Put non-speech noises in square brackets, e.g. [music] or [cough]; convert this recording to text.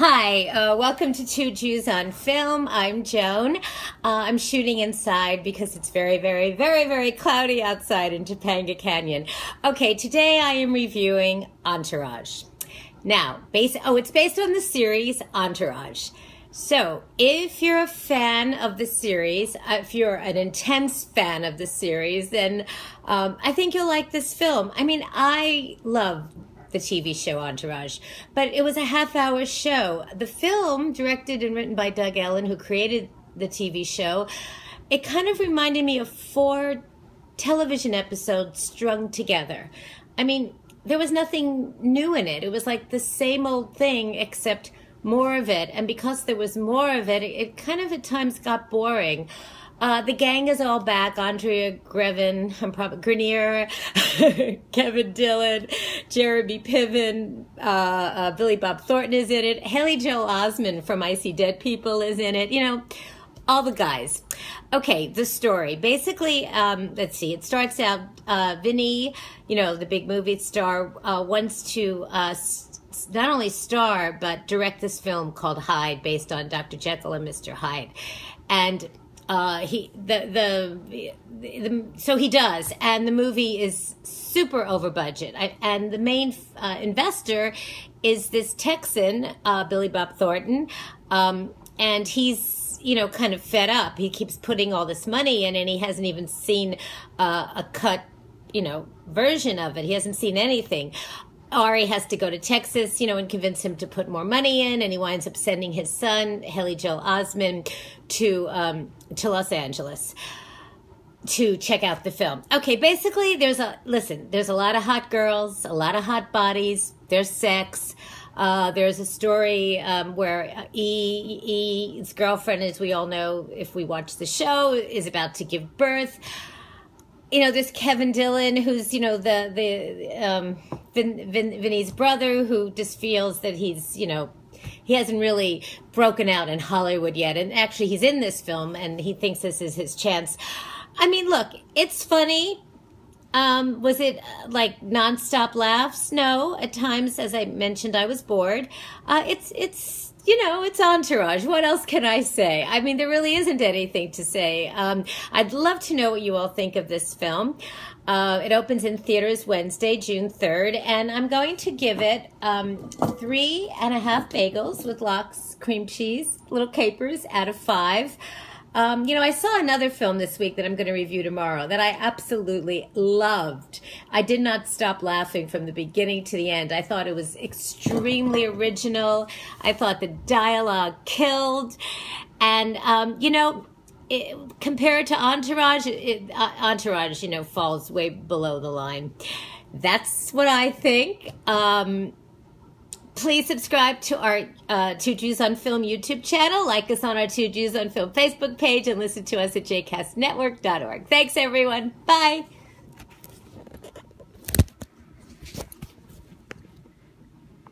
Hi, uh, welcome to Two Jews on Film. I'm Joan. Uh, I'm shooting inside because it's very, very, very, very cloudy outside in Topanga Canyon. Okay, today I am reviewing Entourage. Now, base, oh, it's based on the series Entourage. So, if you're a fan of the series, uh, if you're an intense fan of the series, then um, I think you'll like this film. I mean, I love the TV show Entourage. But it was a half hour show. The film, directed and written by Doug Ellin, who created the TV show, it kind of reminded me of four television episodes strung together. I mean, there was nothing new in it. It was like the same old thing, except more of it. And because there was more of it, it kind of at times got boring. Uh, the gang is all back. Andrea Grevin, [laughs] I'm probably Grenier, [laughs] Kevin Dillon, Jeremy Piven, uh, uh, Billy Bob Thornton is in it. Haley Joel Osment from I See Dead People is in it. You know, all the guys. Okay, the story. Basically, um, let's see. It starts out. Uh, Vinny, you know, the big movie star, uh, wants to uh, not only star but direct this film called Hyde, based on Dr. Jekyll and Mr. Hyde, and uh, he the, the, the so he does, and the movie is super over budget. I, and the main uh, investor is this Texan, uh, Billy Bob Thornton, um, and he's you know kind of fed up. He keeps putting all this money in, and he hasn't even seen uh, a cut you know version of it. He hasn't seen anything. Ari has to go to Texas, you know, and convince him to put more money in, and he winds up sending his son, Haley Joel Osment, to um, to Los Angeles to check out the film. Okay, basically, there's a listen. There's a lot of hot girls, a lot of hot bodies. There's sex. Uh, there's a story um, where E, E's girlfriend, as we all know, if we watch the show, is about to give birth you know, there's Kevin Dillon, who's you know the the um, Vin, Vin, Vinny's brother, who just feels that he's you know he hasn't really broken out in Hollywood yet, and actually he's in this film, and he thinks this is his chance. I mean, look, it's funny. Um, was it uh, like nonstop laughs? No. At times, as I mentioned, I was bored. Uh, it's it's you know, it's Entourage. What else can I say? I mean, there really isn't anything to say. Um, I'd love to know what you all think of this film. Uh, it opens in theaters Wednesday, June 3rd, and I'm going to give it um, three and a half bagels with lox, cream cheese, little capers out of five. Um, you know, I saw another film this week that I'm going to review tomorrow that I absolutely loved. I did not stop laughing from the beginning to the end. I thought it was extremely original. I thought the dialogue killed. And, um, you know, it, compared to Entourage, it, uh, Entourage, you know, falls way below the line. That's what I think. Um, Please subscribe to our uh, Two Jews on Film YouTube channel, like us on our Two Jews on Film Facebook page, and listen to us at jcastnetwork.org. Thanks, everyone. Bye.